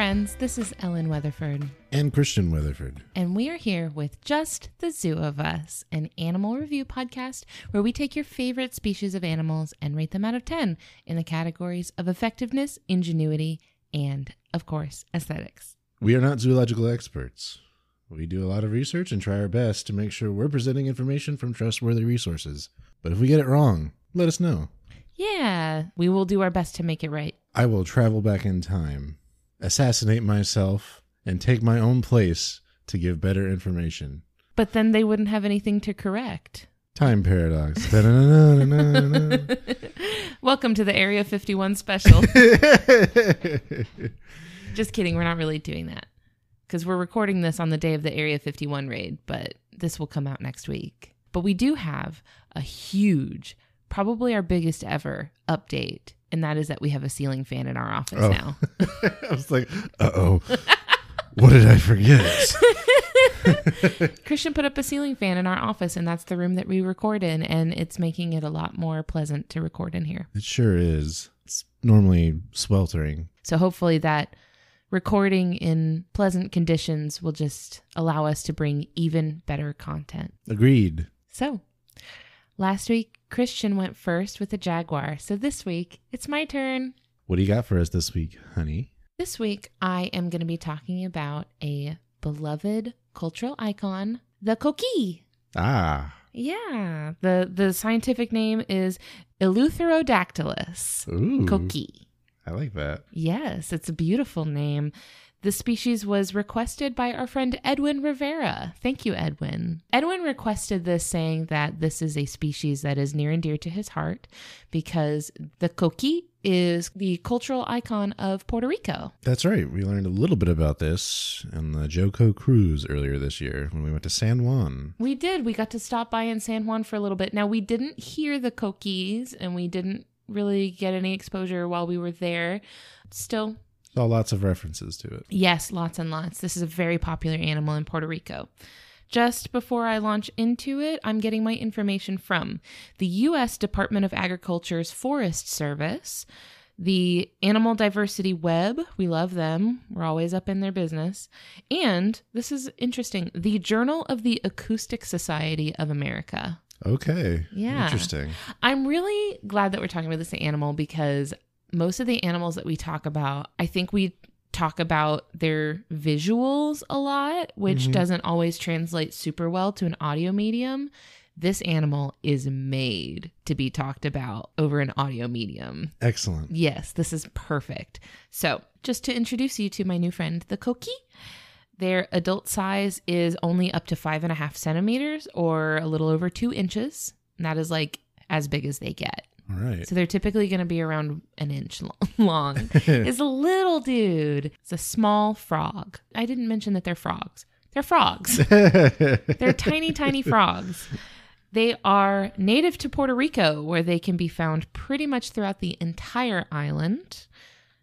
friends. This is Ellen Weatherford, and Christian Weatherford. and we are here with Just the Zoo of Us, an animal review podcast where we take your favorite species of animals and rate them out of 10 in the categories of effectiveness, ingenuity, and, of course, aesthetics. We are not zoological experts. We do a lot of research and try our best to make sure we're presenting information from trustworthy resources. But if we get it wrong, let us know. Yeah, we will do our best to make it right. I will travel back in time, assassinate myself, and take my own place to give better information. But then they wouldn't have anything to correct. Time paradox. Welcome to the Area 51 special. Just kidding, we're not really doing that. Because we're recording this on the day of the Area 51 raid, but this will come out next week. But we do have a huge, probably our biggest ever update, and that is that we have a ceiling fan in our office Oh. now. I was like, uh oh. What did I forget? Christian put up a ceiling fan in our office, and that's the room that we record in, and it's making it a lot more pleasant to record in here. It sure is. It's normally sweltering. So hopefully that recording in pleasant conditions will just allow us to bring even better content. Agreed. So, last week Christian went first with the Jaguar. So this week it's my turn. What do you got for us this week, honey? This week I am going to be talking about a beloved cultural icon, the coquí. Ah. Yeah, the the scientific name is Eleutherodactylus Ooh. coqui. I like that. Yes, it's a beautiful name. The species was requested by our friend Edwin Rivera. Thank you, Edwin. Edwin requested this, saying that this is a species that is near and dear to his heart because the coqui is the cultural icon of Puerto Rico. That's right. We learned a little bit about this on the JoCo cruise earlier this year when we went to San Juan. We did. We got to stop by in San Juan for a little bit. Now, we didn't hear the coquis and we didn't really get any exposure while we were there. Still, Saw lots of references to it. Yes, lots and lots. This is a very popular animal in Puerto Rico. Just before I launch into it, I'm getting my information from the U.S. Department of Agriculture's Forest Service, the Animal Diversity Web. We love them. We're always up in their business. And this is interesting the Journal of the Acoustic Society of America. Okay. Yeah. Interesting. I'm really glad that we're talking about this animal because most of the animals that we talk about, I think we talk about their visuals a lot, which Mhm. doesn't always translate super well to an audio medium. This animal is made to be talked about over an audio medium. Excellent. Yes, this is perfect. So, just to introduce you to my new friend, the coqui. Their adult size is only up to five and a half centimeters or a little over two inches. And that is like as big as they get. All right. So they're typically going to be around an inch long. it's a little dude. It's a small frog. I didn't mention that they're frogs. They're frogs. They're tiny, tiny frogs. They are native to Puerto Rico, where they can be found pretty much throughout the entire island,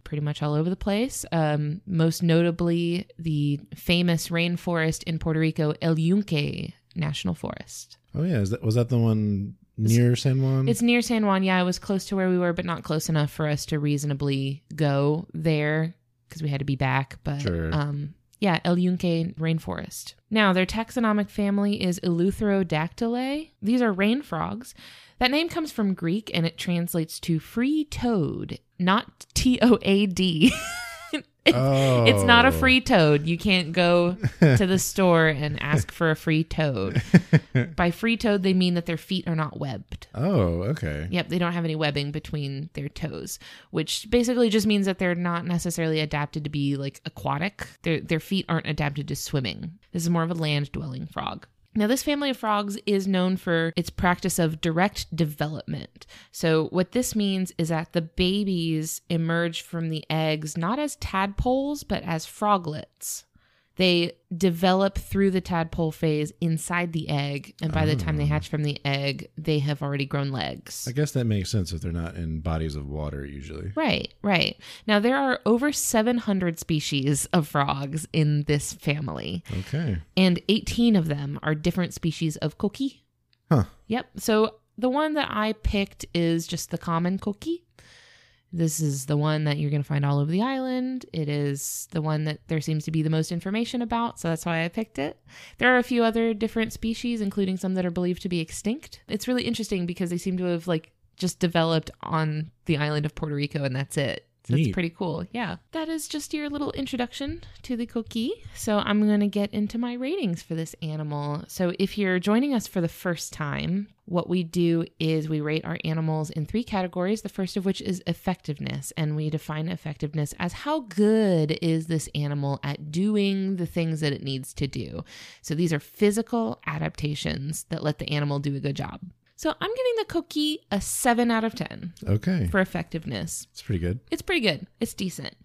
pretty much all over the place. Um, most notably, the famous rainforest in Puerto Rico, El Yunque National Forest. oh yeah, is that was that the one near San Juan? It's near San Juan. Yeah, it was close to where we were, but not close enough for us to reasonably go there because we had to be back. But Sure. um, yeah, El Yunque rainforest. Now, their taxonomic family is Eleutherodactylidae. These are rain frogs. That name comes from Greek and it translates to free toad, not T O A D. oh. It's not a free oh. toad. You can't go to the store and ask for a free toad. By free toad, they mean that their feet are not webbed. Oh, okay. Yep, they don't have any webbing between their toes, which basically just means that they're not necessarily adapted to be like aquatic. Their their feet aren't adapted to swimming. This is more of a land dwelling frog. Now, this family of frogs is known for its practice of direct development. So, what this means is that the babies emerge from the eggs not as tadpoles, but as froglets. They develop through the tadpole phase inside the egg, and by the time they Oh. hatch from the egg, they have already grown legs. I guess that makes sense if they're not in bodies of water usually. Right, right. Now, there are over 700 species of frogs in this family, Okay. and 18 of them are different species of coqui. Huh. Yep. So the one that I picked is just the common coqui. This is the one that you're going to find all over the island. It is the one that there seems to be the most information about, so that's why I picked it. There are a few other different species, including some that are believed to be extinct. It's really interesting because they seem to have like just developed on the island of Puerto Rico and that's it. So it's pretty cool. Yeah. That is just your little introduction to the coquí. So I'm going to get into my ratings for this animal. So if you're joining us for the first time, what we do is we rate our animals in three categories, the first of which is effectiveness. And we define effectiveness as how good is this animal at doing the things that it needs to do. So these are physical adaptations that let the animal do a good job. So I'm giving the coquí a 7 out of 10 Okay. for effectiveness It's pretty good. it's pretty good. It's decent.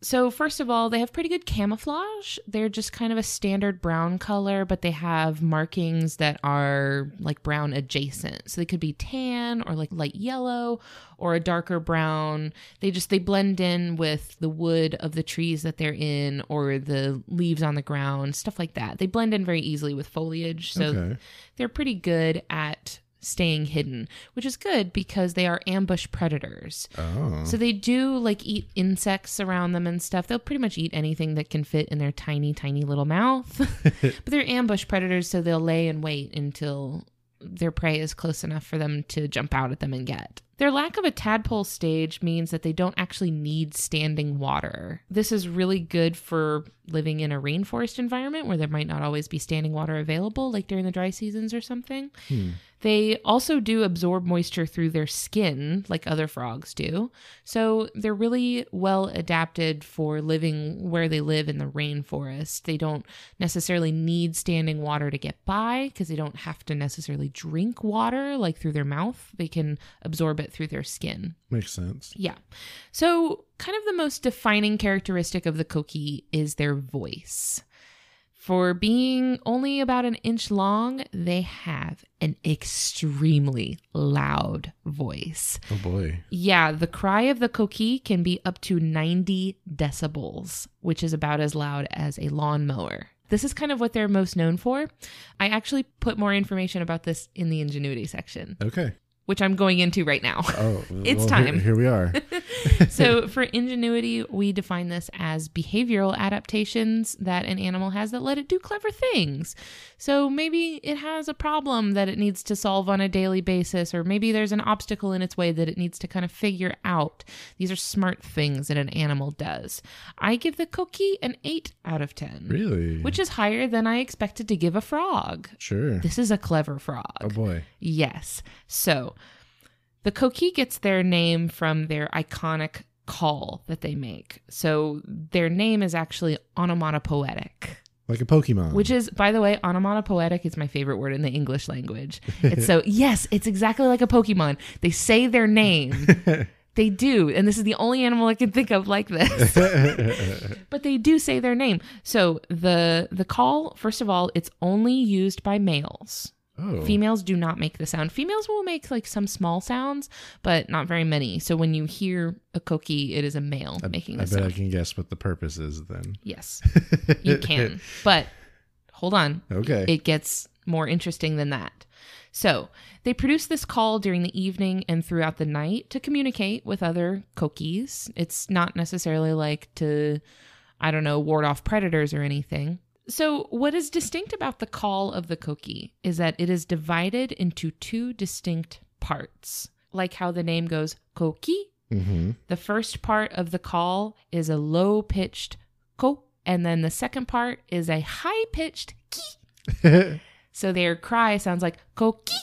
So, first of all, they have pretty good camouflage. They're just kind of a standard brown color, but they have markings that are like brown adjacent. So they could be tan or like light yellow or a darker brown. They just they blend in with the wood of the trees that they're in or the leaves on the ground, stuff like that. They blend in very easily with foliage. So okay. they're pretty good at staying hidden, which is good because they are ambush predators. Oh. So they do like eat insects around them and stuff. They'll pretty much eat anything that can fit in their tiny, tiny little mouth. but they're ambush predators, so they'll lay and wait until their prey is close enough for them to jump out at them and get. Their lack of a tadpole stage means that they don't actually need standing water. This is really good for living in a rainforest environment where there might not always be standing water available, like during the dry seasons or something. Hmm. They also do absorb moisture through their skin, like other frogs do. So they're really well adapted for living where they live in the rainforest. They don't necessarily need standing water to get by because they don't have to necessarily drink water like through their mouth. They can absorb it through their skin. Makes sense. Yeah. So, kind of the most defining characteristic of the coquí is their voice. For being only about an inch long, they have an extremely loud voice. Oh boy. Yeah, the cry of the coquí can be up to 90 decibels, which is about as loud as a lawnmower. This is kind of what they're most known for. I actually put more information about this in the ingenuity section, Okay. Which I'm going into right now. Oh, It's well, time. Here, we are. so for ingenuity we define this as behavioral adaptations that an animal has that let it do clever things so maybe it has a problem that it needs to solve on a daily basis or maybe there's an obstacle in its way that it needs to kind of figure out these are smart things that an animal does i give the coquí an 8 out of 10 really? which is higher than i expected to give a frog Sure. this is a clever frog Oh boy. Yes. So the coquí gets their name from their iconic call that they make. So their name is actually onomatopoetic, Like a Pokemon. which is, by the way, onomatopoetic is my favorite word in the English language. It's so, yes, it's exactly like a Pokemon. They say their name. They do, and this is the only animal I can think of like this. but they do say their name. So the the call, first of all, it's only used by males. Oh. Females do not make the sound. Females will make like some small sounds, but not very many. So when you hear a coquí, it is a male making I the bet I sound. can guess what the purpose is then. Yes, you can. But hold on, Okay. it gets more interesting than that. So they produce this call during the evening and throughout the night to communicate with other coquís. It's not necessarily like to, I don't know, ward off predators or anything. So, what is distinct about the call of the coquí is that it is divided into two distinct parts. Like how the name goes, coquí. mm-hmm. The first part of the call is a low pitched ko, and then the second part is a high pitched ki. So their cry sounds like koki.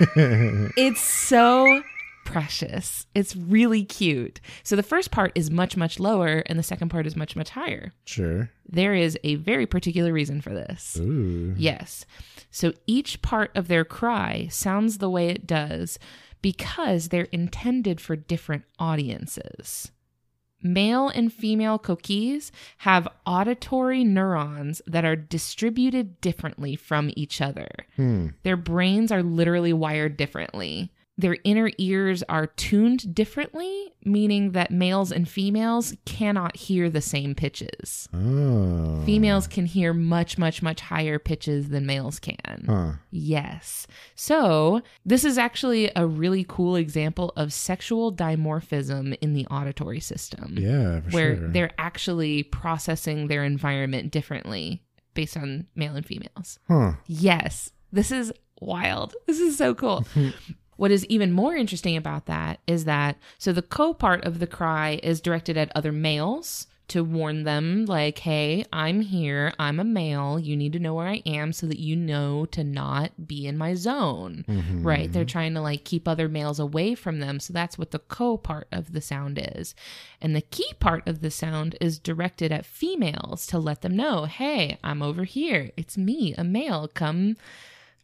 It's so precious. It's really cute. So the first part is much, much lower, and the second part is much, much higher. sure. There is a very particular reason for this. Ooh. Yes. So each part of their cry sounds the way it does because they're intended for different audiences. Male and female coquís have auditory neurons that are distributed differently from each other. Hmm. Their brains are literally wired differently. Their inner ears are tuned differently, meaning that males and females cannot hear the same pitches. Oh. Females can hear much, much, much higher pitches than males can. Huh. Yes. So, this is actually a really cool example of sexual dimorphism in the auditory system, Yeah, for where sure. they're actually processing their environment differently based on male and females. Huh. Yes, this is wild. This is so cool. what is even more interesting about that is that so the co part of the cry is directed at other males to warn them, like, hey, I'm here. I'm a male. You need to know where I am so that you know to not be in my zone. Mhm. Right. They're trying to like keep other males away from them. So that's what the co part of the sound is. And the key part of the sound is directed at females to let them know, hey, I'm over here. It's me, a male. Come,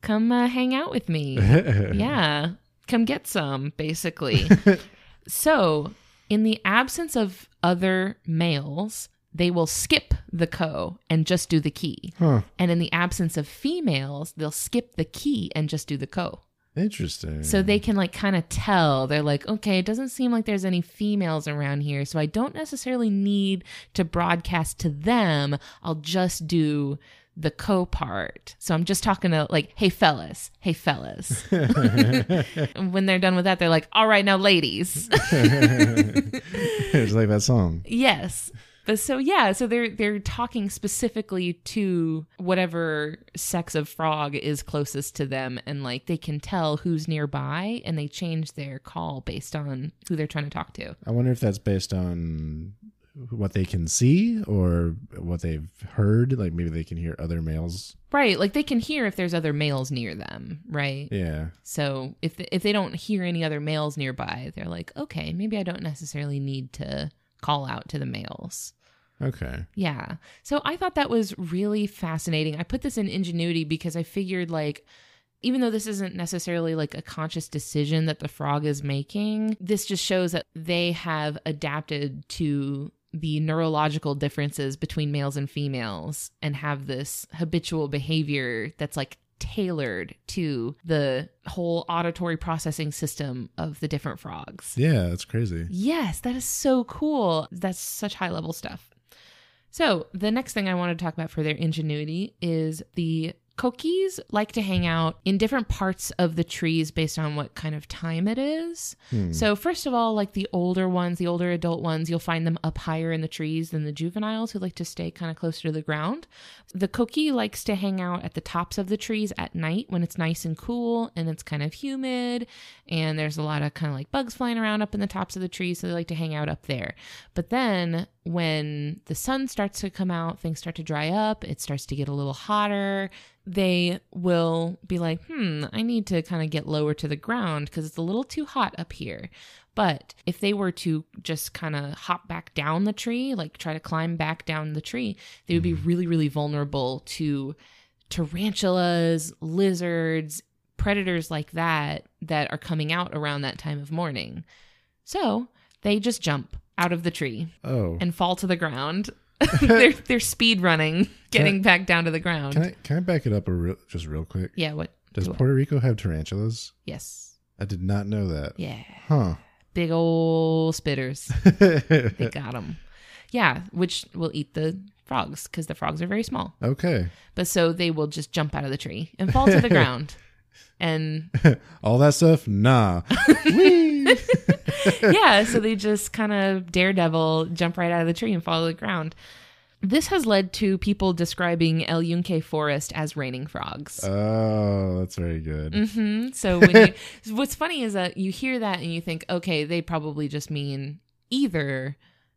come uh, hang out with me. yeah. Come get some, basically. so, in the absence of other males, they will skip the co and just do the key. Huh. And in the absence of females, they'll skip the key and just do the co. Interesting. So they can like kind of tell. They're like, okay, it doesn't seem like there's any females around here. So I don't necessarily need to broadcast to them. I'll just do the co part. So I'm just talking to like, hey, fellas, hey, fellas. when they're done with that, they're like, all right, now, ladies. it's like that song. Yes. But so yeah, so they're they're talking specifically to whatever sex of frog is closest to them and like they can tell who's nearby and they change their call based on who they're trying to talk to. I wonder if that's based on what they can see or what they've heard. Like maybe they can hear other males. Right, like they can hear if there's other males near them, right? Yeah. So if if they don't hear any other males nearby, they're like, "Okay, maybe I don't necessarily need to call out to the males." Okay. Yeah. So I thought that was really fascinating. I put this in ingenuity because I figured like even though this isn't necessarily like a conscious decision that the frog is making, this just shows that they have adapted to the neurological differences between males and females and have this habitual behavior that's like tailored to the whole auditory processing system of the different frogs. Yeah, that's crazy. Yes, that is so cool. That's such high level stuff. So, the next thing I want to talk about for their ingenuity is the Coquís like to hang out in different parts of the trees based on what kind of time it is. Hmm. So, first of all, like the older ones, the older adult ones, you'll find them up higher in the trees than the juveniles who like to stay kind of closer to the ground. The Coquí likes to hang out at the tops of the trees at night when it's nice and cool and it's kind of humid and there's a lot of kind of like bugs flying around up in the tops of the trees. So, they like to hang out up there. But then when the sun starts to come out, things start to dry up, it starts to get a little hotter. They will be like, hmm, I need to kind of get lower to the ground because it's a little too hot up here. But if they were to just kind of hop back down the tree, like try to climb back down the tree, they would be really, really vulnerable to tarantulas, lizards, predators like that that are coming out around that time of morning. So they just jump out of the tree oh. and fall to the ground. they're they're speed running, getting back down to the ground. Can I can I back it up a real, just real quick? yeah, what? Does what? Puerto Rico have tarantulas? Yes. I did not know that. Yeah. Huh. Big ol' spitters. They got them. Yeah, which will eat the frogs because the frogs are very small. okay. But so they will just jump out of the tree and fall to the ground. And All that stuff? Nah. Yeah, so they just kind of daredevil jump right out of the tree and fall to the ground. This has led to people describing El Yunque Forest as raining frogs. oh, that's very good. hmm So when you, what's funny is that you hear that and you think, okay, they probably just mean either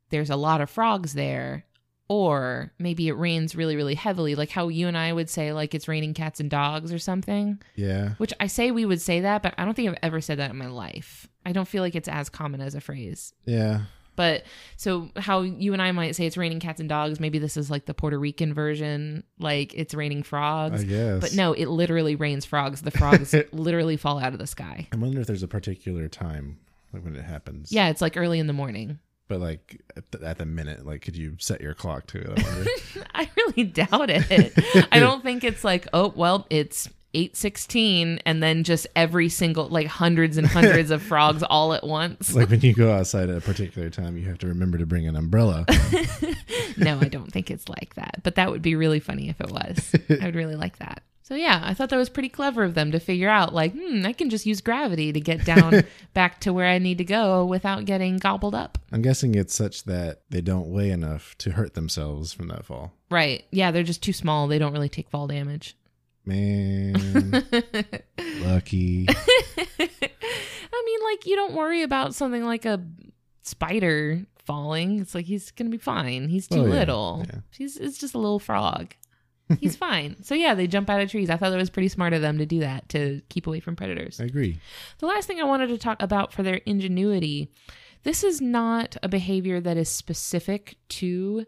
there's a lot of frogs there, or maybe it rains really, really heavily, like how you and I would say, like it's raining cats and dogs or something. Yeah. Which I say we would say that, but I don't think I've ever said that in my life. I don't feel like it's as common as a phrase. Yeah. But so how you and I might say it's raining cats and dogs, maybe this is like the Puerto Rican version, like it's raining frogs. I guess. But no, it literally rains frogs. The frogs literally fall out of the sky. I wonder if there's a particular time like when it happens. Yeah, it's like early in the morning. But like at the, at the minute, like could you set your clock to it? I. I really doubt it. I don't think it's like, oh, well, it's 816 and then just every single like hundreds and hundreds of frogs all at once. Like when you go outside at a particular time, you have to remember to bring an umbrella. no, I don't think it's like that. But that would be really funny if it was. I would really like that. So yeah, I thought that was pretty clever of them to figure out like, hmm, I can just use gravity to get down back to where I need to go without getting gobbled up. I'm guessing it's such that they don't weigh enough to hurt themselves from that fall. Right. Yeah, they're just too small. They don't really take fall damage. Man, lucky. I mean, like you don't worry about something like a spider falling. It's like he's gonna be fine. He's too Oh, yeah, little. yeah. He's it's just a little frog. He's fine. So yeah, they jump out of trees. I thought that was pretty smart of them to do that to keep away from predators. I agree. The last thing I wanted to talk about for their ingenuity, this is not a behavior that is specific to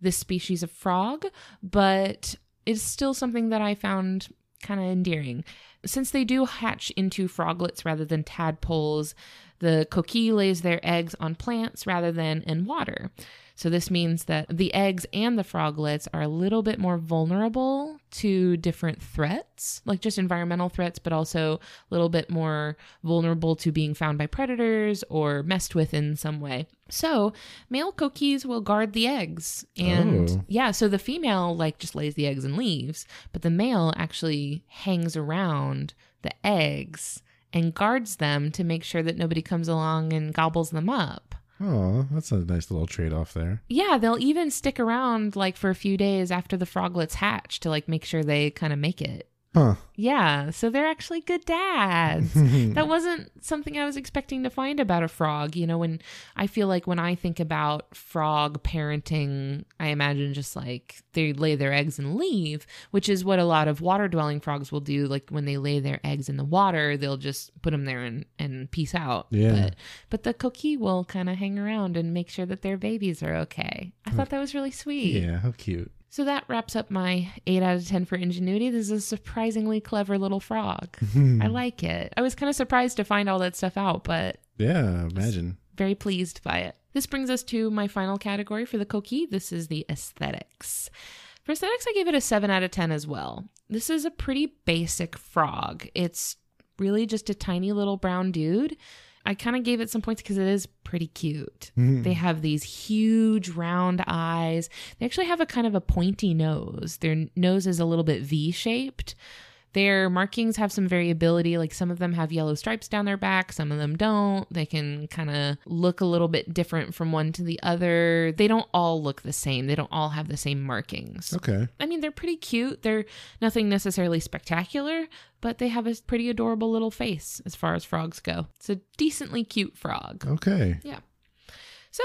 this species of frog, but it's still something that I found kind of endearing. Since they do hatch into froglets rather than tadpoles, the coquí lays their eggs on plants rather than in water. So this means that the eggs and the froglets are a little bit more vulnerable to different threats, like just environmental threats, but also a little bit more vulnerable to being found by predators or messed with in some way. So male coquís will guard the eggs. And Oh. yeah, so the female like just lays the eggs and leaves, but the male actually hangs around the eggs and guards them to make sure that nobody comes along and gobbles them up. Oh, that's a nice little trade off there. Yeah, they'll even stick around like for a few days after the froglets hatch to like make sure they kind of make it. Huh. Yeah, so they're actually good dads. that wasn't something I was expecting to find about a frog. You know, when I feel like when I think about frog parenting, I imagine just like they lay their eggs and leave, which is what a lot of water dwelling frogs will do. Like when they lay their eggs in the water, they'll just put them there and, and peace out. Yeah. But, but the coquí will kind of hang around and make sure that their babies are okay. I thought that was really sweet. Yeah, how cute. So that wraps up my 8 out of 10 for ingenuity. This is a surprisingly clever little frog. I like it. I was kind of surprised to find all that stuff out, but Yeah, imagine. very pleased by it. This brings us to my final category for the coquí. This is the aesthetics. For aesthetics, I gave it a 7 out of 10 as well. This is a pretty basic frog. It's really just a tiny little brown dude. I kind of gave it some points because it is pretty cute. Mm-hmm. They have these huge round eyes. They actually have a kind of a pointy nose. Their nose is a little bit V shaped. Their markings have some variability. Like some of them have yellow stripes down their back, some of them don't. They can kind of look a little bit different from one to the other. They don't all look the same, they don't all have the same markings. Okay. I mean, they're pretty cute. They're nothing necessarily spectacular, but they have a pretty adorable little face as far as frogs go. It's a decently cute frog. Okay. Yeah.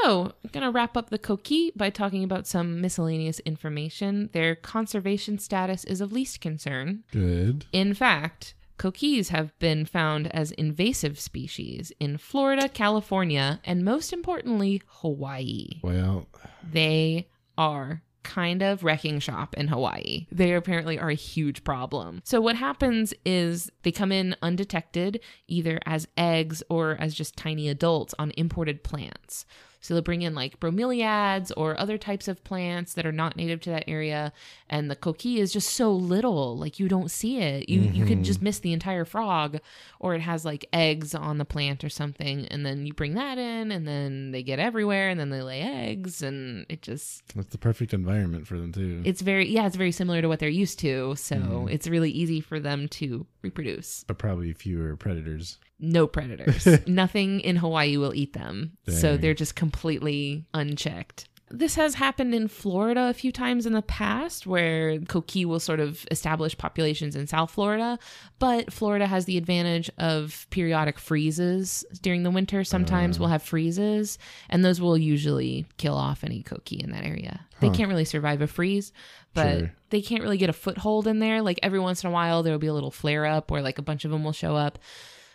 So, I'm going to wrap up the coquí by talking about some miscellaneous information. Their conservation status is of least concern. Good. In fact, coquís have been found as invasive species in Florida, California, and most importantly, Hawaii Well, they are kind of wrecking shop in Hawaii. They apparently are a huge problem. So what happens is they come in undetected either as eggs or as just tiny adults on imported plants. So they'll bring in like bromeliads or other types of plants that are not native to that area and the coquí is just so little like you don't see it. You you could mm-hmm. just miss the entire frog or it has like eggs on the plant or something and then you bring that in and then they get everywhere and then they lay eggs and it just that's the perfect environment for them too. it's very yeah it's very similar to what they're used to so mm-hmm. it's really easy for them to reproduce but probably fewer predators. No predators nothing in hawaii will eat them so they're just completely unchecked this has happened in Florida a few times in the past where coqui will sort of establish populations in South Florida, but Florida has the advantage of periodic freezes during the winter. Sometimes we'll uh. have freezes, and those will usually kill off any coqui in that area. They can't really survive a freeze, but Sure. they can't really get a foothold in there. Like every once in a while, there will be a little flare up where like a bunch of them will show up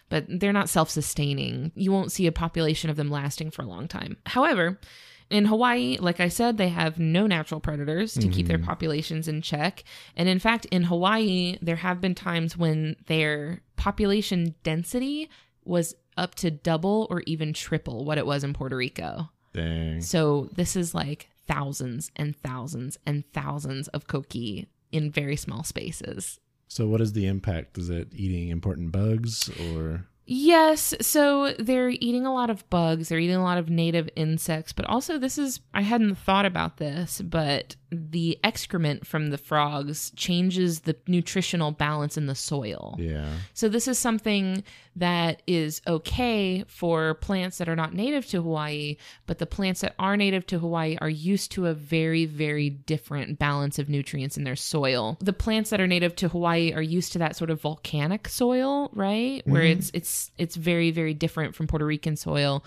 but they're not self sustaining. You won't see a population of them lasting for a long time. However, in Hawaii, like I said, they have no natural predators to keep their mm-hmm. populations in check. And in fact, in Hawaii, there have been times when their population density was up to double or even triple what it was in Puerto Rico. Dang. So this is like thousands and thousands and thousands of coquí in very small spaces. So, what is the impact? Is it eating important bugs or? Yes, so they're eating a lot of bugs, they're eating a lot of native insects, but also this is I hadn't thought about this, but the excrement from the frogs changes the nutritional balance in the soil. Yeah. So this is something that is okay for plants that are not native to Hawaii, but the plants that are native to Hawaii are used to a very very different balance of nutrients in their soil. The plants that are native to Hawaii are used to that sort of volcanic soil, right? Where mm-hmm. it's it's it's very very different from Puerto Rican soil.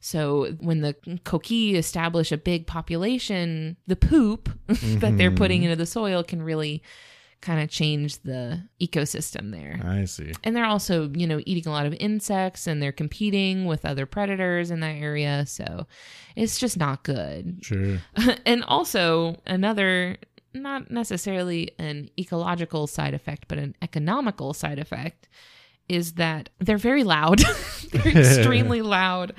So when the coquí establish a big population, the poop that they're mm-hmm. putting into the soil can really kind of change the ecosystem there. I see. And they're also, you know, eating a lot of insects and they're competing with other predators in that area. So it's just not good. Sure. and also, another, not necessarily an ecological side effect, but an economical side effect is that they're very loud. they're extremely loud.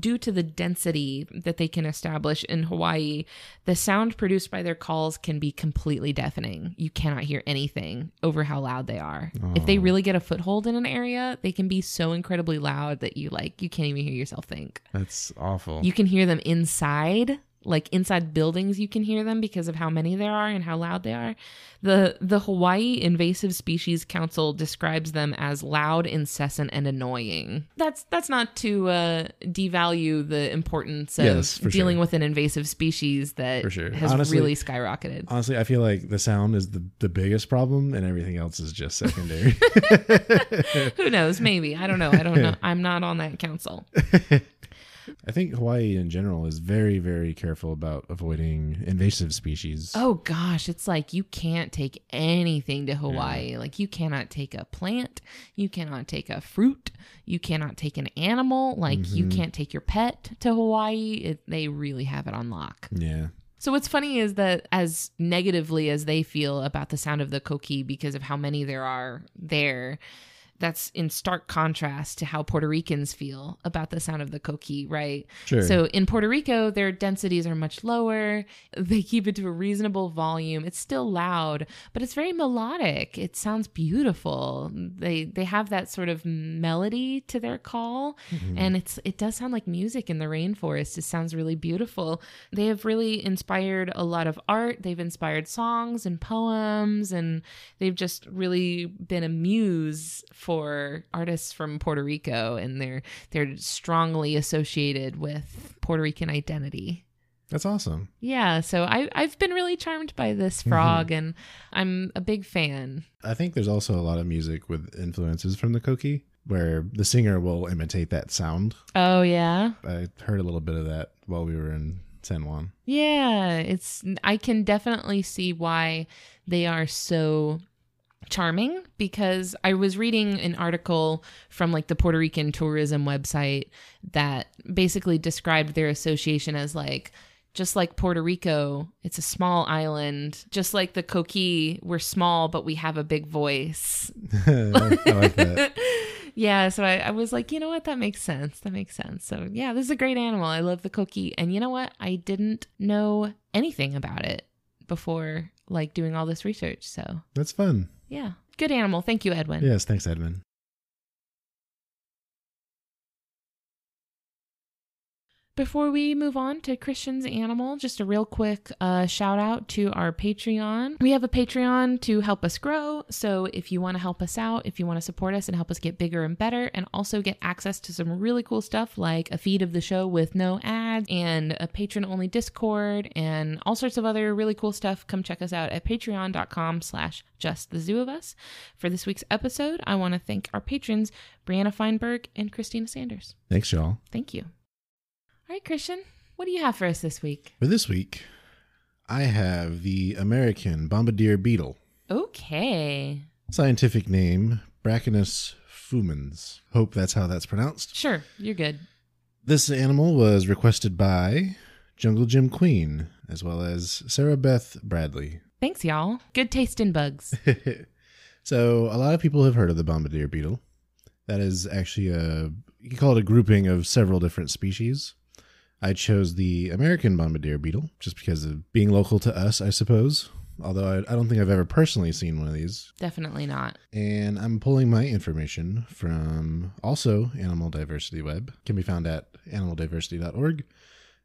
Due to the density that they can establish in Hawaii, the sound produced by their calls can be completely deafening. You cannot hear anything over how loud they are. If they oh. really get a foothold in an area, they can be so incredibly loud that you like you can't even hear yourself think. That's awful. You can hear them inside, like inside buildings you can hear them because of how many there are and how loud they are. The the Hawaii Invasive Species Council describes them as loud, incessant and annoying. That's that's not to uh, devalue the importance of Yes, dealing sure. with an invasive species that For sure. has Honestly- really skyrocketed. Honestly, I feel like the sound is the, the biggest problem and everything else is just secondary. Who knows? Maybe. I don't know. I don't know. I'm not on that council. I think Hawaii in general is very, very careful about avoiding invasive species. Oh gosh, it's like you can't take anything to Hawaii. Like you cannot take a plant, you cannot take a fruit, you cannot take an animal. Like you mm-hmm. can't take your pet to Hawaii. It, they really have it on lock. Yeah. So what's funny is that as negatively as they feel about the sound of the coquí because of how many there are there, that's in stark contrast to how Puerto Ricans feel about the sound of the coqui, right? Sure. So in Puerto Rico, their densities are much lower. They keep it to a reasonable volume. It's still loud, but it's very melodic. It sounds beautiful. They they have that sort of melody to their call, mm-hmm. and it's it does sound like music in the rainforest. It sounds really beautiful. They have really inspired a lot of art. They've inspired songs and poems, and they've just really been a muse for artists from Puerto Rico, and they're they're strongly associated with Puerto Rican identity. That's awesome. Yeah, so I I've been really charmed by this mm-hmm. frog, and I'm a big fan. I think there's also a lot of music with influences from the coquí where the singer will imitate that sound. Oh yeah, I heard a little bit of that while we were in San Juan. yeah. It's I can definitely see why they are so charming because I was reading an article from like the Puerto Rican tourism website that basically described their association as like just like Puerto Rico, it's a small island. Just like the Coquí, we're small, but we have a big voice. I like that. yeah, so I, I was like, you know what? That makes sense. That makes sense. So yeah, this is a great animal. I love the Coquí. And you know what? I didn't know anything about it before like doing all this research. So That's fun. Yeah, good animal. Thank you, Edwin. Yes, thanks, Edmund. Before we move on to Christian's animal, just a real quick uh, shout out to our Patreon. We have a Patreon to help us grow. So if you want to help us out, if you want to support us and help us get bigger and better, and also get access to some really cool stuff like a feed of the show with no ads and a patron only Discord and all sorts of other really cool stuff, come check us out at patreon.com slash just the zoo of us. For this week's episode, I want to thank our patrons, Brianna Feinberg and Christina Sanders. Thanks, y'all. Thank you. All right, Christian, what do you have for us this week? For this week, I have the American bombardier beetle. Okay. Scientific name Brachinus fumans. Hope that's how that's pronounced. Sure, you're good. This animal was requested by Jungle Jim Queen, as well as Sarah Beth Bradley. Thanks, y'all. Good taste in bugs. so, a lot of people have heard of the bombardier beetle. That is actually a, you can call it a grouping of several different species. I chose the American bombardier beetle just because of being local to us, I suppose. although I, I don't think I've ever personally seen one of these. Definitely not. And I'm pulling my information from also Animal Diversity Web, can be found at animaldiversity.org,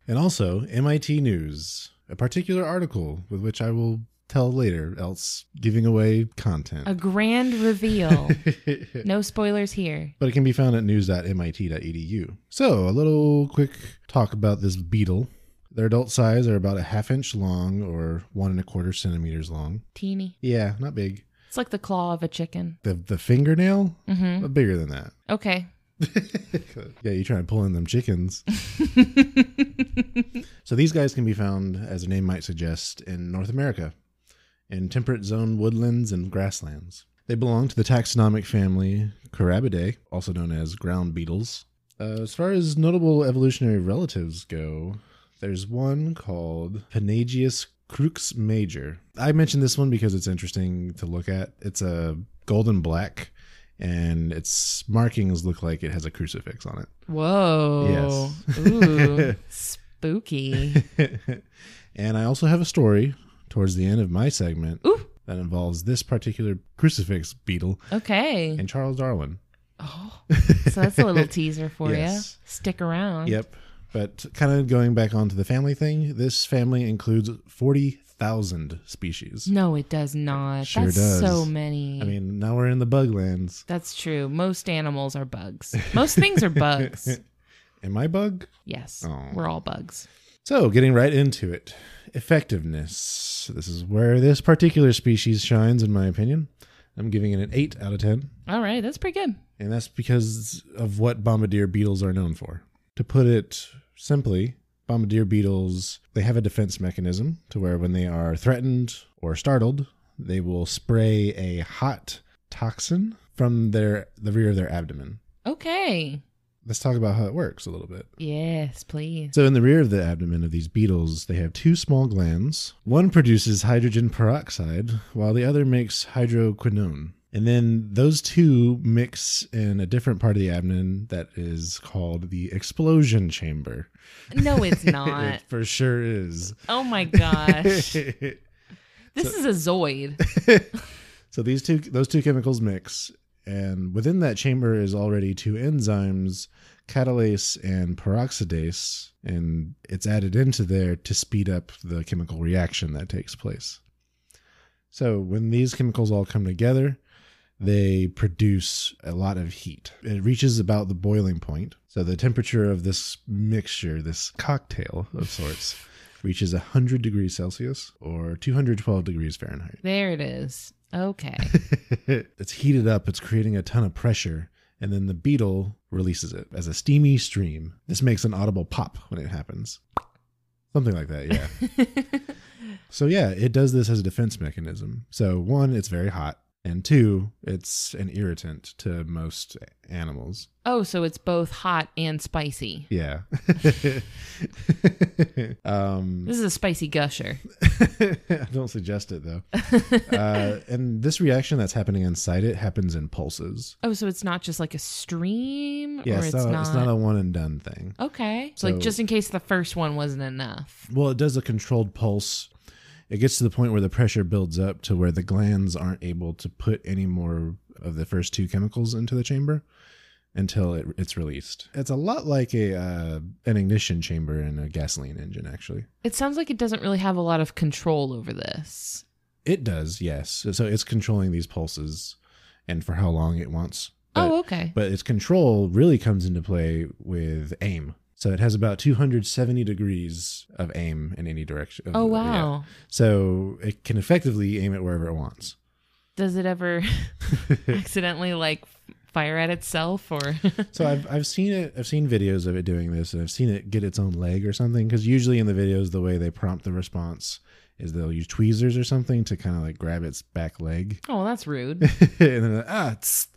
and also MIT News, a particular article with which I will tell later, else giving away content. A grand reveal. no spoilers here. but it can be found at news.mit.edu. So, a little quick talk about this beetle. Their adult size are about a half inch long or one and a quarter centimeters long. Teeny. Yeah, not big. It's like the claw of a chicken. The the fingernail, Mm-hmm. but bigger than that. Okay. yeah, you try and pull in them chickens. so these guys can be found, as the name might suggest, in North America, in temperate zone woodlands and grasslands. They belong to the taxonomic family Carabidae, also known as ground beetles. Uh, as far as notable evolutionary relatives go, there's one called Panagaeus crux major. I mentioned this one because it's interesting to look at. It's a golden black, and its markings look like it has a crucifix on it. Whoa. Yes. Ooh. Spooky. and I also have a story towards the end of my segment Ooh. that involves this particular crucifix beetle Okay. and Charles Darwin. Oh. So that's a little teaser for Yes. you. Stick around. Yep. But kind of going back onto the family thing, this family includes 40,000 species. No, it does not. Sure that's does. so many. I mean, now we're in the bug lands. that's true. Most animals are bugs. Most things are bugs. Am I bug? Yes. Oh. We're all bugs. So, getting right into it. Effectiveness. This is where this particular species shines, in my opinion. I'm giving it an 8 out of 10. All right. That's pretty good. and that's because of what bombardier beetles are known for. To put it simply, bombardier beetles they have a defense mechanism to where when they are threatened or startled, they will spray a hot toxin from their the rear of their abdomen. Okay. Let's talk about how it works a little bit. Yes, please. So in the rear of the abdomen of these beetles, they have two small glands. One produces hydrogen peroxide, while the other makes hydroquinone. And then those two mix in a different part of the abdomen that is called the explosion chamber. No, it's not. it for sure is. oh my gosh. This is a Zoid. so these two those two chemicals mix and within that chamber is already two enzymes catalase and peroxidase and it's added into there to speed up the chemical reaction that takes place. So when these chemicals all come together they produce a lot of heat. It reaches about the boiling point. So the temperature of this mixture this cocktail of sorts reaches 100 degrees celsius or 212 degrees fahrenheit There it is. Okay. it's heated up, it's creating a ton of pressure, and then the beetle releases it as a steamy stream. This makes an audible pop when it happens. Something like that, yeah. so, yeah, it does this as a defense mechanism. So, one, it's very hot, and two, it's an irritant to most animals. Oh, so it's both hot and spicy. Yeah. um, This is a spicy gusher. I don't suggest it though. uh, and this reaction that's happening inside it happens in pulses. Oh, so it's not just like a stream? Yeah, or it's, it's not, not. it's not a one and done thing. okay. So, like, just in case the first one wasn't enough. Well, it does a controlled pulse. It gets to the point where the pressure builds up to where the glands aren't able to put any more of the first two chemicals into the chamber until it, it's released. It's a lot like a uh, an ignition chamber in a gasoline engine, actually. It sounds like it doesn't really have a lot of control over this. It does, yes. So it's controlling these pulses and for how long it wants. But, oh, okay. but its control really comes into play with aim. So it has about 270 degrees of aim in any direction. Oh, Yeah. wow. So it can effectively aim it wherever it wants. Does it ever accidentally like fire at itself or So I've I've seen it. I've seen videos of it doing this, and I've seen it get its own leg or something. Because usually in the videos, the way they prompt the response is they'll use tweezers or something to kind of like grab its back leg, Oh, that's rude. and then ah, tss.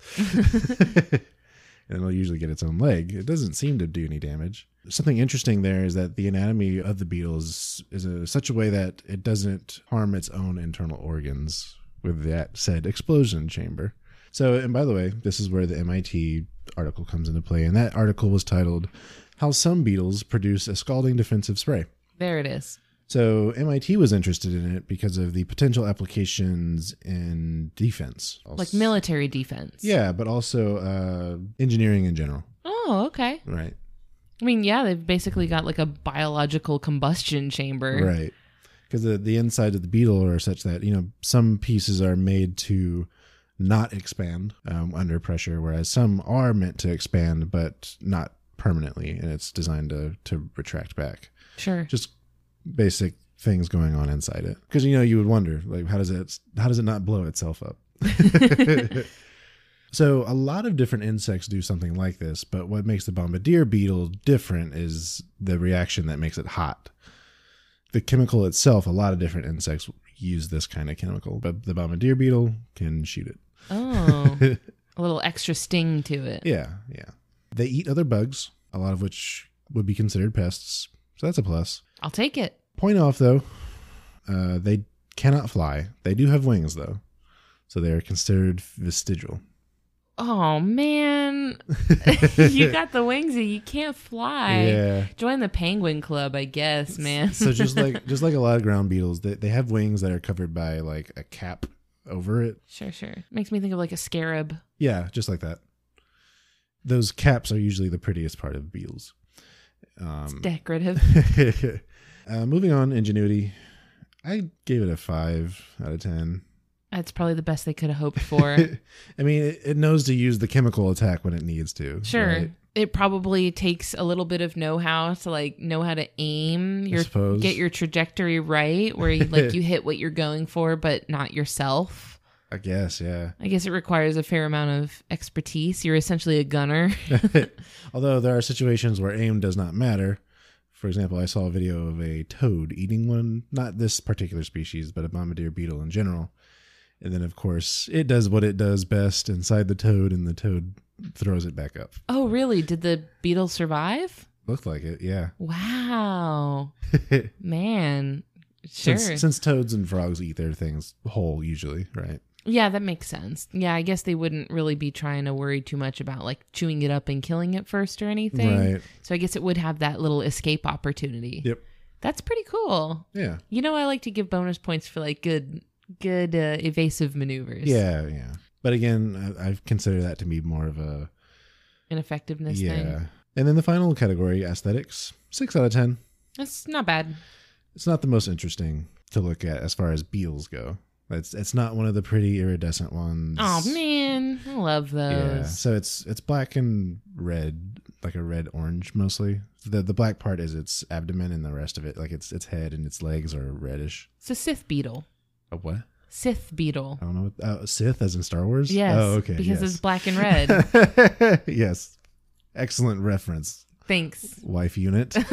and it'll usually get its own leg. It doesn't seem to do any damage. Something interesting there is that the anatomy of the beetle is, is a, such a way that it doesn't harm its own internal organs with that said explosion chamber. So, and by the way, this is where the MIT article comes into play, and that article was titled "How Some Beetles Produce a Scalding Defensive Spray." There it is. So MIT was interested in it because of the potential applications in defense, Like military defense. Yeah, but also uh, engineering in general. Oh, okay. Right. I mean, yeah, they've basically got like a biological combustion chamber. Right. Because the, the inside of the beetle are such that, you know, some pieces are made to not expand um, under pressure, whereas some are meant to expand, but not permanently. And it's designed to, to retract back. Sure. Just basic things going on inside it. Because, you know, you would wonder, like, how does it, how does it not blow itself up? So a lot of different insects do something like this, but what makes the bombardier beetle different is the reaction that makes it hot. The chemical itself, a lot of different insects use this kind of chemical, but the bombardier beetle can shoot it. Oh, a little extra sting to it. Yeah, yeah. They eat other bugs, a lot of which would be considered pests. So that's a plus. I'll take it. Point off though, uh, they cannot fly. They do have wings though, so they are considered vestigial. Oh man, you got the wings and you can't fly. Yeah. Join the penguin club, I guess, man. so just like just like a lot of ground beetles, they they have wings that are covered by like a cap over it. sure, sure. Makes me think of like a scarab. Yeah, just like that. Those caps are usually the prettiest part of beetles. Um, Decorative. uh, moving on, ingenuity. I gave it a five out of ten. That's probably the best they could have hoped for. I mean, it, it knows to use the chemical attack when it needs to. Sure. right? It probably takes a little bit of know-how to like know how to aim your get your trajectory right where you like you hit what you're going for but not yourself. I guess, yeah. I guess it requires a fair amount of expertise. You're essentially a gunner. Although there are situations where aim does not matter. For example, I saw a video of a toad eating one, not this particular species, but a bombardier beetle in general. And then, of course, it does what it does best inside the toad, and the toad throws it back up. oh, really? Did the beetle survive? Looked like it, yeah. Wow. Man. Sure. Since, since toads and frogs eat their things whole, usually, right? Yeah, that makes sense. Yeah, I guess they wouldn't really be trying to worry too much about like chewing it up and killing it first or anything. Right. So I guess it would have that little escape opportunity. Yep. That's pretty cool. Yeah. You know, I like to give bonus points for like good, good uh, evasive maneuvers. Yeah, yeah. But again, I, I consider that to be more of a An effectiveness yeah. thing. And then the final category, aesthetics, six out of ten. That's not bad. It's not the most interesting to look at as far as beetles go. It's it's not one of the pretty iridescent ones. Oh man, I love those. Yeah. So it's it's black and red, like a red orange mostly. The the black part is its abdomen, and the rest of it, like its its head and its legs, are reddish. It's a Sith beetle. A what? Sith beetle. I don't know. Uh, Sith, as in Star Wars. Yes. Oh, okay. Because yes. it's black and red. yes. Excellent reference, Thanks. wife unit. All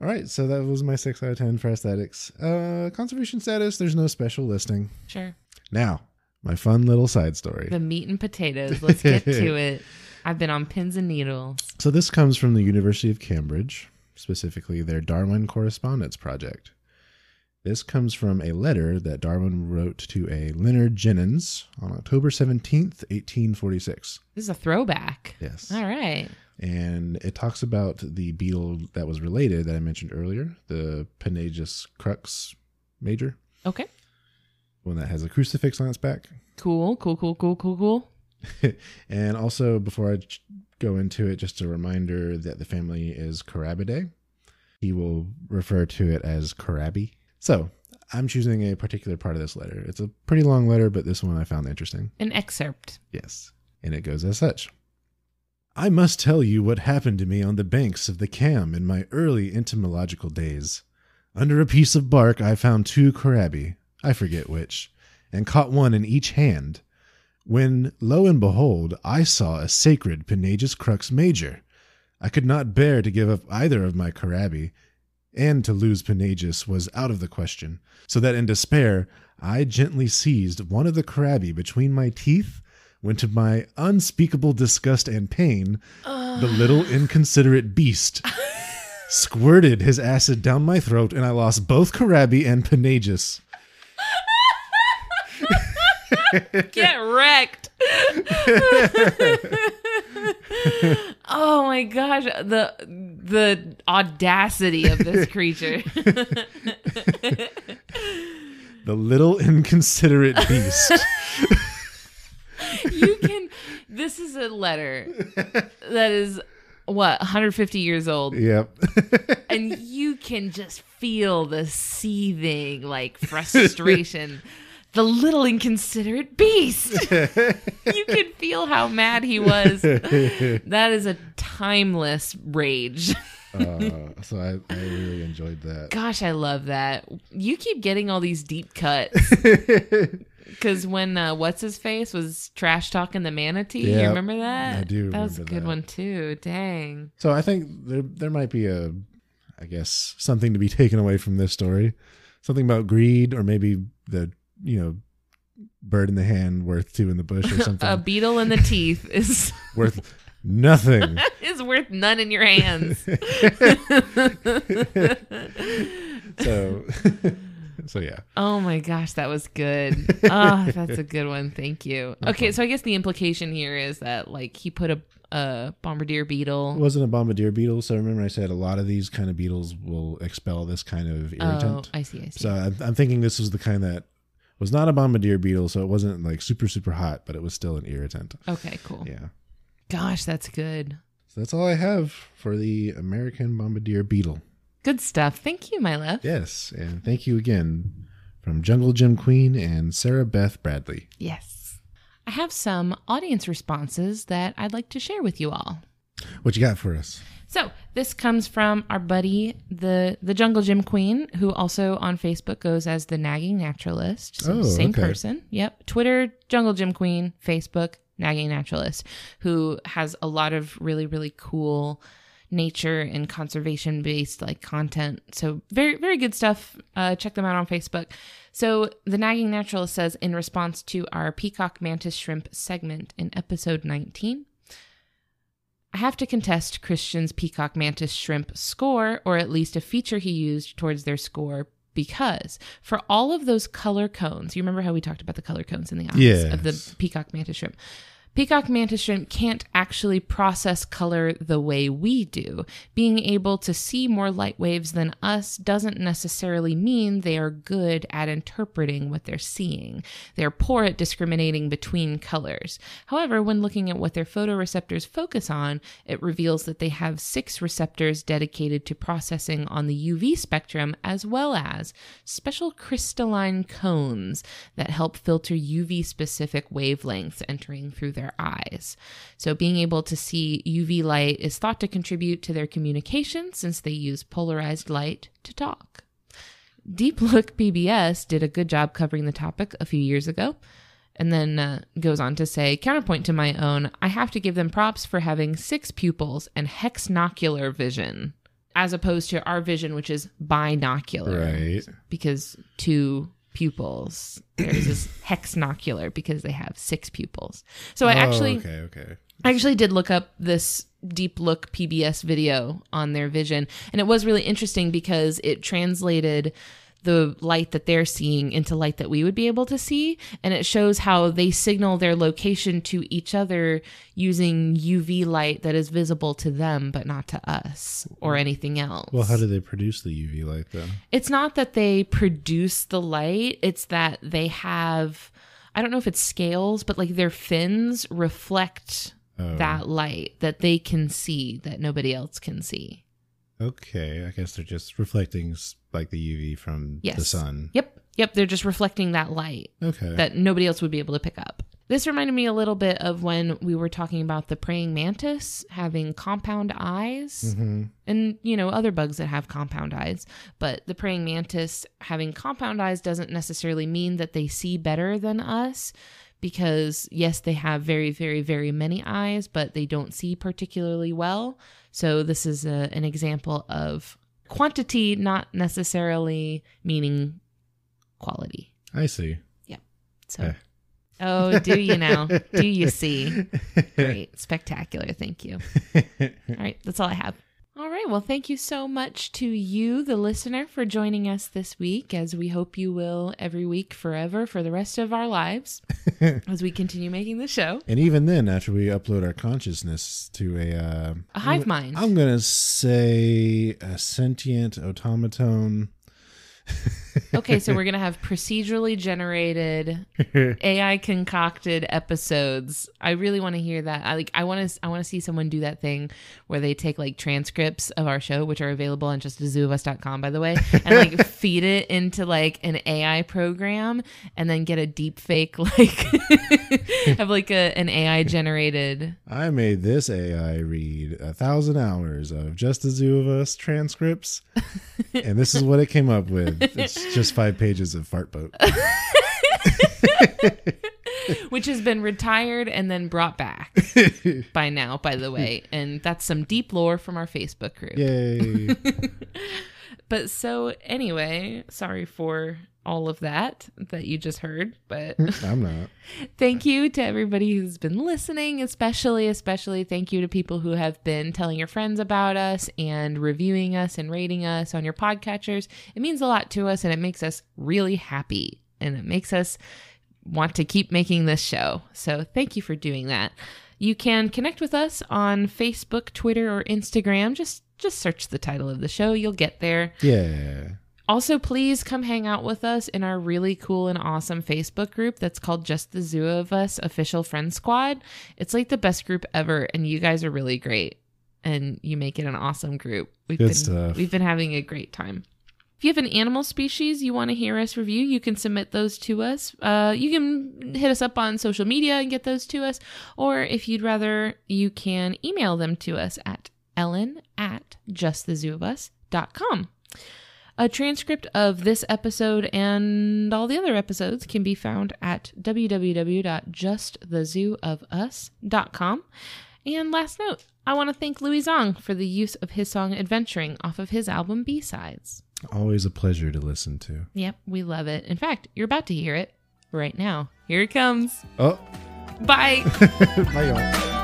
right, so that was my six out of ten for aesthetics. Uh, conservation status. There's no special listing. Sure. Now, my fun little side story. The meat and potatoes. Let's get to it. I've been on pins and needles. So this comes from the University of Cambridge, specifically their Darwin Correspondence Project. This comes from a letter that Darwin wrote to a Leonard Jenyns on October 17th, 1846. This is a throwback. Yes. All right. And it talks about the beetle that was related that I mentioned earlier, the Panagaeus crux major, Okay. one that has a crucifix on its back. Cool. Cool. Cool. Cool. Cool. Cool. and also, before I go into it, just a reminder that the family is Carabidae. He will refer to it as Carabi. So I'm choosing a particular part of this letter. It's a pretty long letter, but this one I found interesting. An excerpt. Yes. And it goes as such I must tell you what happened to me on the banks of the Cam in my early entomological days. Under a piece of bark, I found two Carabi, I forget which, and caught one in each hand. When, lo and behold, I saw a sacred Panagaeus crux major. I could not bear to give up either of my Carabi, and to lose Panagaeus was out of the question, so that in despair I gently seized one of the Carabi between my teeth, when to my unspeakable disgust and pain, the little inconsiderate beast squirted his acid down my throat, and I lost both Carabi and Panagaeus. Get wrecked. oh my gosh. The the audacity of this creature. The little inconsiderate beast. you can this is a letter that is what 150 years old yep. and you can just feel the seething like frustration the little inconsiderate beast. You can feel how mad he was. That is a timeless rage. Uh, so I, I really enjoyed that. gosh i love that. You keep getting all these deep cuts. Because when uh, what's his face was trash talking the manatee you remember that? I do that was a good that. one too. Dang. So I think there there might be a, I guess something to be taken away from this story, something about greed or maybe the you know bird in the hand worth two in the bush or something a beetle in the teeth is worth nothing. is worth none in your hands So so yeah. Oh my gosh, that was good. Oh, that's a good one. Thank you. Okay, so I guess the implication here is that like he put a, a bombardier beetle. It wasn't a bombardier beetle, so remember I said a lot of these kind of beetles will expel this kind of Oh, irritant. I see. I see. So I'm, I'm thinking this was the kind that was not a bombardier beetle, so it wasn't like super super hot, but it was still an irritant. okay, cool. Yeah. Gosh, that's good. So that's all I have for the American bombardier beetle. Good stuff. Thank you, my love. Yes, and thank you again from Jungle Jim Queen and Sarah Beth Bradley. Yes. I have some audience responses that I'd like to share with you all. What you got for us? So this comes from our buddy, the the Jungle Gym Queen, who also on Facebook goes as the Nagging Naturalist. So Oh, same okay. person. Yep. Twitter, Jungle Gym Queen. Facebook, Nagging Naturalist, who has a lot of really really cool nature and conservation based like content. So very very good stuff. Uh, check them out on Facebook. So the Nagging Naturalist says in response to our peacock mantis shrimp segment in episode 19. I have to contest Christian's peacock mantis shrimp score, or at least a feature he used towards their score, because for all of those color cones, you remember how we talked about the color cones in the eyes of the peacock mantis shrimp. Peacock mantis shrimp can't actually process color the way we do. Being able to see more light waves than us doesn't necessarily mean they are good at interpreting what they're seeing. They're poor at discriminating between colors. However, when looking at what their photoreceptors focus on, it reveals that they have six receptors dedicated to processing on the UV spectrum, as well as special crystalline cones that help filter UV specific wavelengths entering through their eyes. So, being able to see UV light is thought to contribute to their communication since they use polarized light to talk. Deep Look PBS did a good job covering the topic a few years ago. And then uh, goes on to say, counterpoint to my own, I have to give them props for having six pupils and hexnocular vision, as opposed to our vision, which is binocular Right. because two pupils. There's this hexnocular because they have six pupils. So I oh, actually Oh, okay, okay. I actually did look up this deep look PBS video on their vision and it was really interesting because it translated the light that they're seeing into light that we would be able to see and it shows how they signal their location to each other using UV light that is visible to them but not to us or anything else. Well, how do they produce the UV light then? It's not that they produce the light, it's that they have I don't know if it's scales, but like their fins reflect Oh, that light that they can see that nobody else can see. okay. I guess they're just reflecting like the UV from the sun. Yep. Yep, they're just reflecting that light Okay. that nobody else would be able to pick up. This reminded me a little bit of when we were talking about the praying mantis having compound eyes. hmm and you know other bugs that have compound eyes but the praying mantis having compound eyes doesn't necessarily mean that they see better than us because yes they have very very very many eyes but they don't see particularly well so this is a, an example of quantity not necessarily meaning quality I see. Yeah. So Eh. oh do you now do you see great spectacular thank you all right, that's all I have. All right, right. Well, thank you so much to you, the listener, for joining us this week, as we hope you will every week forever for the rest of our lives as we continue making the show. And even then, after we upload our consciousness to a uh, A hive mind. I'm gonna say a sentient automaton. Okay, so we're gonna have procedurally generated, AI concocted episodes. I really want to hear that. I like. I want to. I want to see someone do that thing where they take like transcripts of our show, which are available on justazooofus.com, by the way, and like feed it into like an AI program, and then get a deep fake like have like a an AI generated. I made this AI read a thousand hours of just the zoo of us transcripts, and this is what it came up with. It's just five pages of fart boat. which has been retired and then brought back by now, by the way. And that's some deep lore from our Facebook group. Yay! But so, anyway, sorry for all of that that you just heard. But mm, I'm not. thank you to everybody who's been listening, especially, especially thank you to people who have been telling your friends about us and reviewing us and rating us on your podcatchers. It means a lot to us and it makes us really happy and it makes us want to keep making this show. So thank you for doing that. You can connect with us on Facebook, Twitter, or Instagram. Just just search the title of the show. You'll get there. Yeah. Also, please come hang out with us in our really cool and awesome Facebook group that's called Just the Zoo of Us Official Friend Squad. It's like the best group ever, and you guys are really great, and you make it an awesome group. We've Good been stuff. we've been having a great time. If you have an animal species you want to hear us review, you can submit those to us. Uh, you can hit us up on social media and get those to us, or if you'd rather, you can email them to us at ellen at justthezooofus.com. A transcript of this episode and all the other episodes can be found at www.justthe.zooofus.com. And last note, I want to thank Louie Zong for the use of his song Adventuring off of his album B-Sides. Always a pleasure to listen to. Yep, we love it. In fact, you're about to hear it right now. Here it comes. Oh, Bye. bye y'all.